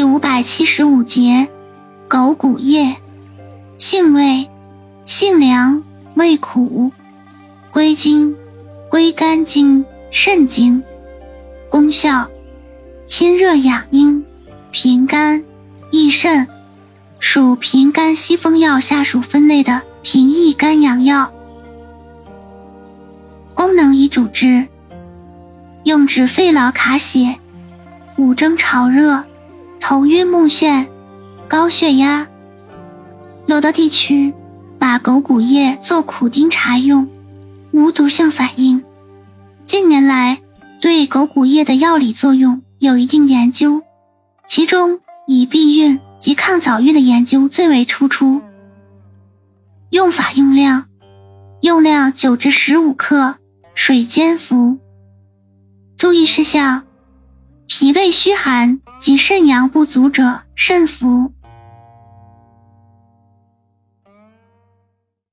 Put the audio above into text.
第五百七十五节，狗骨叶，性味，性凉，味苦，归经，归肝经、肾经。功效，清热养阴，平肝，益肾，属平肝息风药下属分类的平益肝阳药。功能与主治，用治肺痨卡血、五蒸潮热。头晕目眩、高血压，有的地区把狗骨叶做苦丁茶用，无毒性反应。近年来，对狗骨叶的药理作用有一定研究，其中以避孕及抗早孕的研究最为突出。用法用量：用量九至十五克，水煎服。注意事项。脾胃虚寒及肾阳不足者慎服。